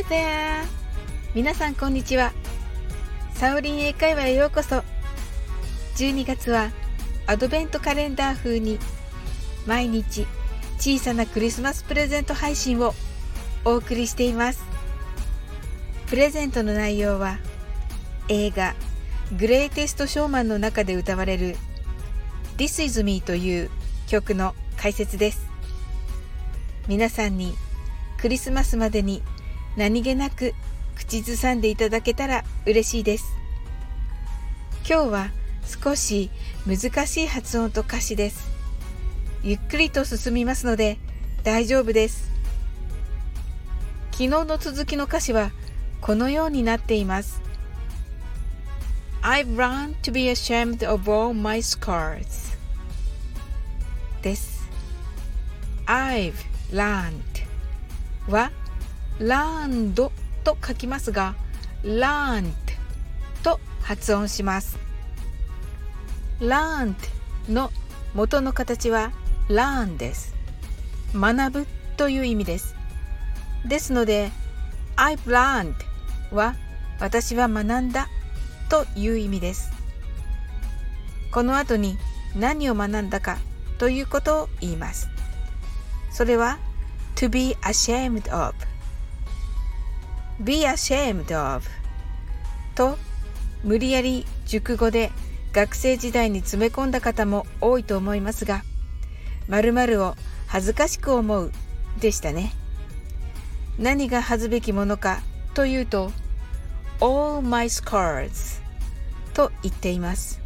Hi there! 皆さんこんにちは。サオリン英会話へようこそ。12月はアドベントカレンダー風に毎日小さなクリスマスプレゼント配信をお送りしています。プレゼントの内容は映画グレイテストショーマンの中で歌われる This is me という曲の解説です。皆さんにクリスマスまでに何気なく口ずさんでいただけたら嬉しいです。今日は少し難しい発音と歌詞です。ゆっくりと進みますので大丈夫です。昨日の続きの歌詞はこのようになっています。I've run to be ashamed of all my scars です。I've learned は learned と書きますが learned と発音します。learned の元の形は learn です。学ぶという意味です。ですので I've learned は私は学んだという意味です。この後に何を学んだかということを言います。それは to be ashamed of be ashamed of と無理やり熟語で学生時代に詰め込んだ方も多いと思いますが〇〇を恥ずかしく思うでしたね。何が恥ずべきものかというと all my scars と言っています。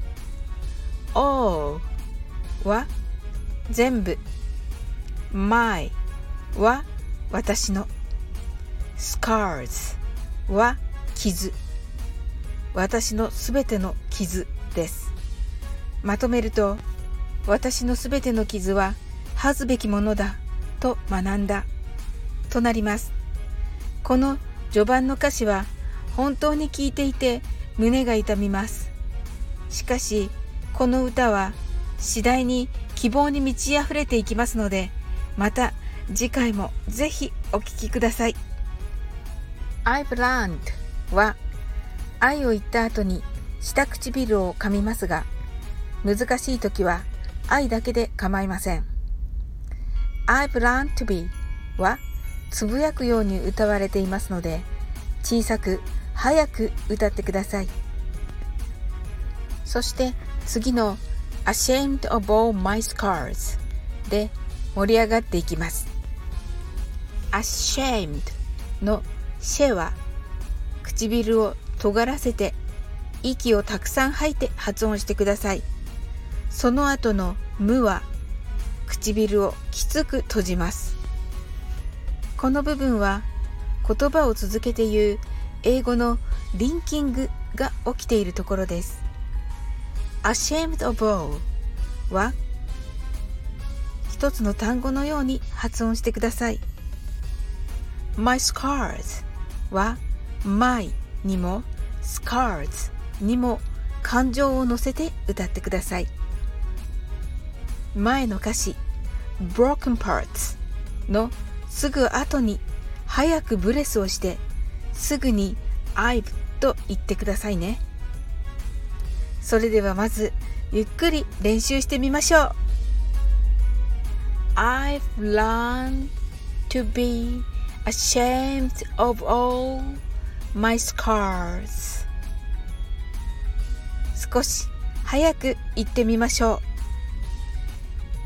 All は全部。My は私の。Scars は傷。私のすべての傷です。まとめると私のすべての傷は恥ずべきものだと学んだ。となります。この序盤の歌詞は本当に聞いていて胸が痛みます。しかしこの歌は次第に希望に満ち溢れていきますのでまた次回もぜひお聴きください。I've learned は愛を言った後に下唇を噛みますが難しい時は愛だけで構いません。I've learned to be はつぶやくように歌われていますので小さく早く歌ってください。そして次の Ashamed of all my scars で盛り上がっていきます。ashamed のシェは唇を尖らせて息をたくさん吐いて発音してください。その後の無は唇をきつく閉じます。この部分は言葉を続けて言う英語のリンキングが起きているところです。ashamed of all は一つの単語のように発音してください。My scars は my にも scars にも感情を乗せて歌ってください。前の歌詞 broken parts のすぐ後に早くブレスをしてすぐに I've と言ってくださいね。それではまずゆっくり練習してみましょう。I've learned to be ashamed of all my scars 少し早く言ってみましょ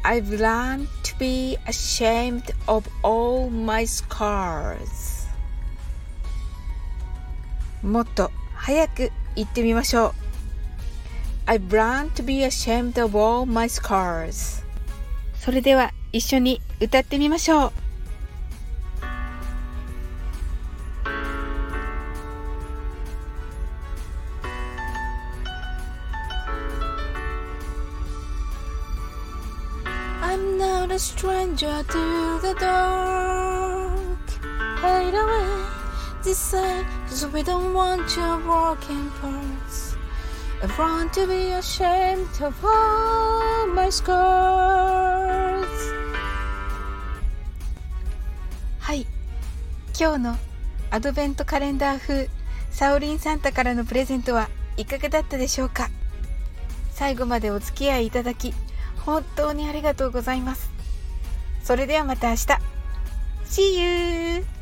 う I've learned to be ashamed of all my scars もっと早く言ってみましょう I've learned to be ashamed of all my scars それでは一緒に歌ってみましょう I'm not a stranger to the dark. Hide away, decide, cause we don't want your walking parts. I want to be ashamed of all my scars. はい、今日のアドベントカレンダー風サオリンサンタからのプレゼントはいかがだったでしょうか最後までお付き合いいただき本当にありがとうございます。それではまた明日。See you!